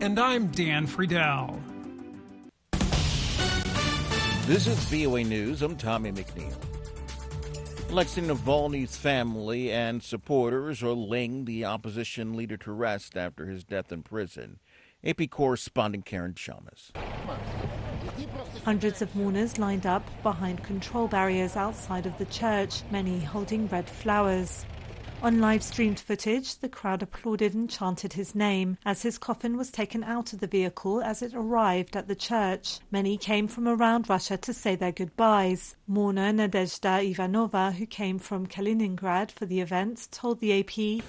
And I'm Dan Friedel. This is VOA News. I'm Tommy McNeil. Alexei Navalny's family and supporters are laying the opposition leader to rest after his death in prison. AP correspondent Karen Chammas. Hundreds of mourners lined up behind control barriers outside of the church, many holding red flowers. On live streamed footage, the crowd applauded and chanted his name as his coffin was taken out of the vehicle as it arrived at the church. Many came from around Russia to say their goodbyes. Mourner Nadezhda Ivanova, who came from Kaliningrad for the event, told the AP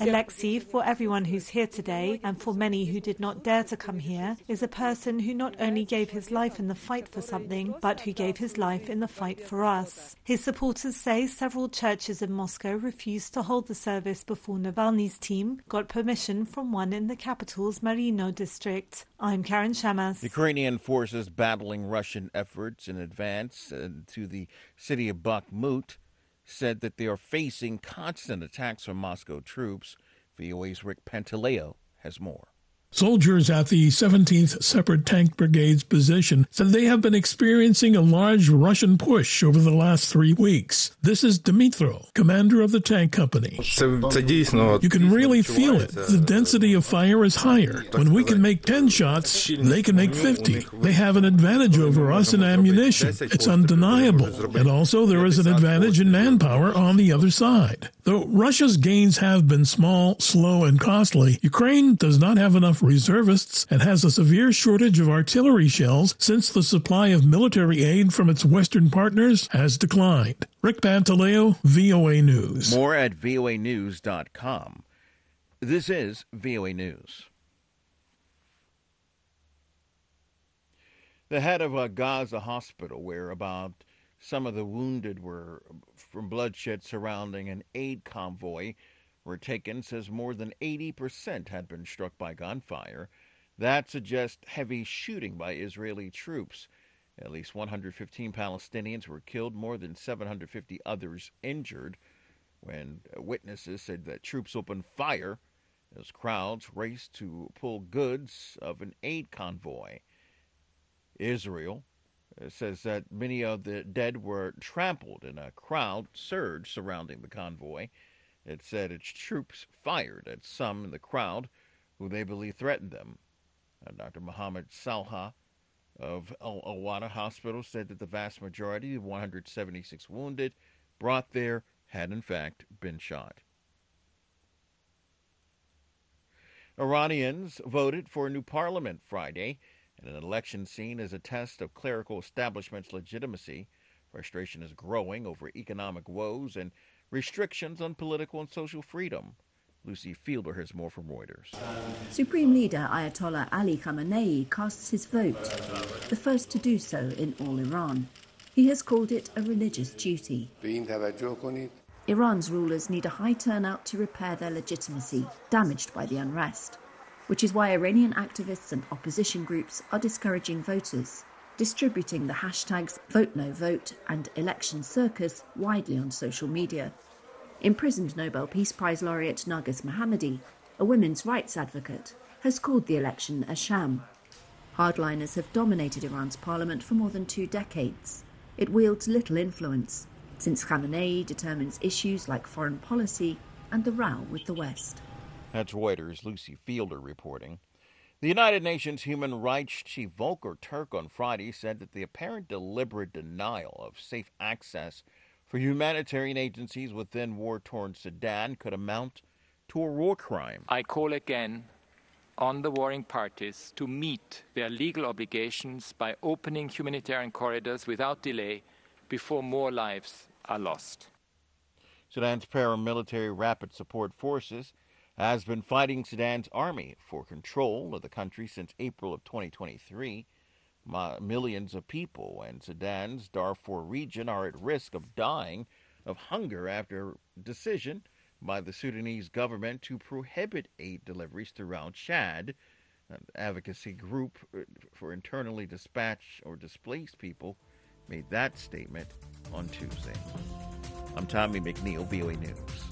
Alexei, for everyone who's here today, and for many who did not dare to come here, is a person who not only gave his life in the fight for something, but who gave his life in the fight for us. His supporters say several churches in Moscow refused refused to hold the service before Navalny's team got permission from one in the capital's Marino district. I'm Karen Chammas. Ukrainian forces battling Russian efforts in advance uh, to the city of Bakhmut said that they are facing constant attacks from Moscow troops. VOA's Rick Pantaleo has more. Soldiers at the 17th Separate Tank Brigade's position said they have been experiencing a large Russian push over the last three weeks. This is Dmitro, commander of the tank company. You can really feel it. The density of fire is higher. When we can make 10 shots, they can make 50. They have an advantage over us in ammunition. It's undeniable. And also, there is an advantage in manpower on the other side. Though Russia's gains have been small, slow, and costly, Ukraine does not have enough reservists and has a severe shortage of artillery shells since the supply of military aid from its Western partners has declined. Rick Pantaleo, VOA News. More at voanews.com. This is VOA News. The head of a Gaza hospital, where about some of the wounded were from bloodshed surrounding an aid convoy were taken says more than 80% had been struck by gunfire. That suggests heavy shooting by Israeli troops. At least 115 Palestinians were killed, more than 750 others injured, when witnesses said that troops opened fire as crowds raced to pull goods of an aid convoy. Israel uh, says that many of the dead were trampled in a crowd surge surrounding the convoy. It said its troops fired at some in the crowd who they believe threatened them. Uh, Dr. Mohammed Salha of Al Awda Hospital said that the vast majority of 176 wounded brought there had in fact been shot. Iranians voted for a new parliament Friday in an election seen as a test of clerical establishment's legitimacy. Frustration is growing over economic woes and restrictions on political and social freedom. Lucy Fielder has more from Reuters. Supreme Leader Ayatollah Ali Khamenei casts his vote, the first to do so in all Iran. He has called it a religious duty. Iran's rulers need a high turnout to repair their legitimacy, damaged by the unrest, which is why Iranian activists and opposition groups are discouraging voters distributing the hashtags Vote No Vote and Election Circus widely on social media. Imprisoned Nobel Peace Prize laureate Narges Mohammadi, a women's rights advocate, has called the election a sham. Hardliners have dominated Iran's parliament for more than two decades. It wields little influence, since Khamenei determines issues like foreign policy and the row with the West. That's Reuters' Lucy Fielder reporting. The United Nations Human Rights Chief Volker Turk on Friday said that the apparent deliberate denial of safe access for humanitarian agencies within war torn Sudan could amount to a war crime. I call again on the warring parties to meet their legal obligations by opening humanitarian corridors without delay before more lives are lost. Sudan's paramilitary rapid support forces has been fighting Sudan's army for control of the country since April of 2023. Millions of people in Sudan's Darfur region are at risk of dying of hunger after a decision by the Sudanese government to prohibit aid deliveries throughout Chad. An advocacy group uh, for internally dispatched or displaced people made that statement on Tuesday. I'm Tommy McNeil, VOA News.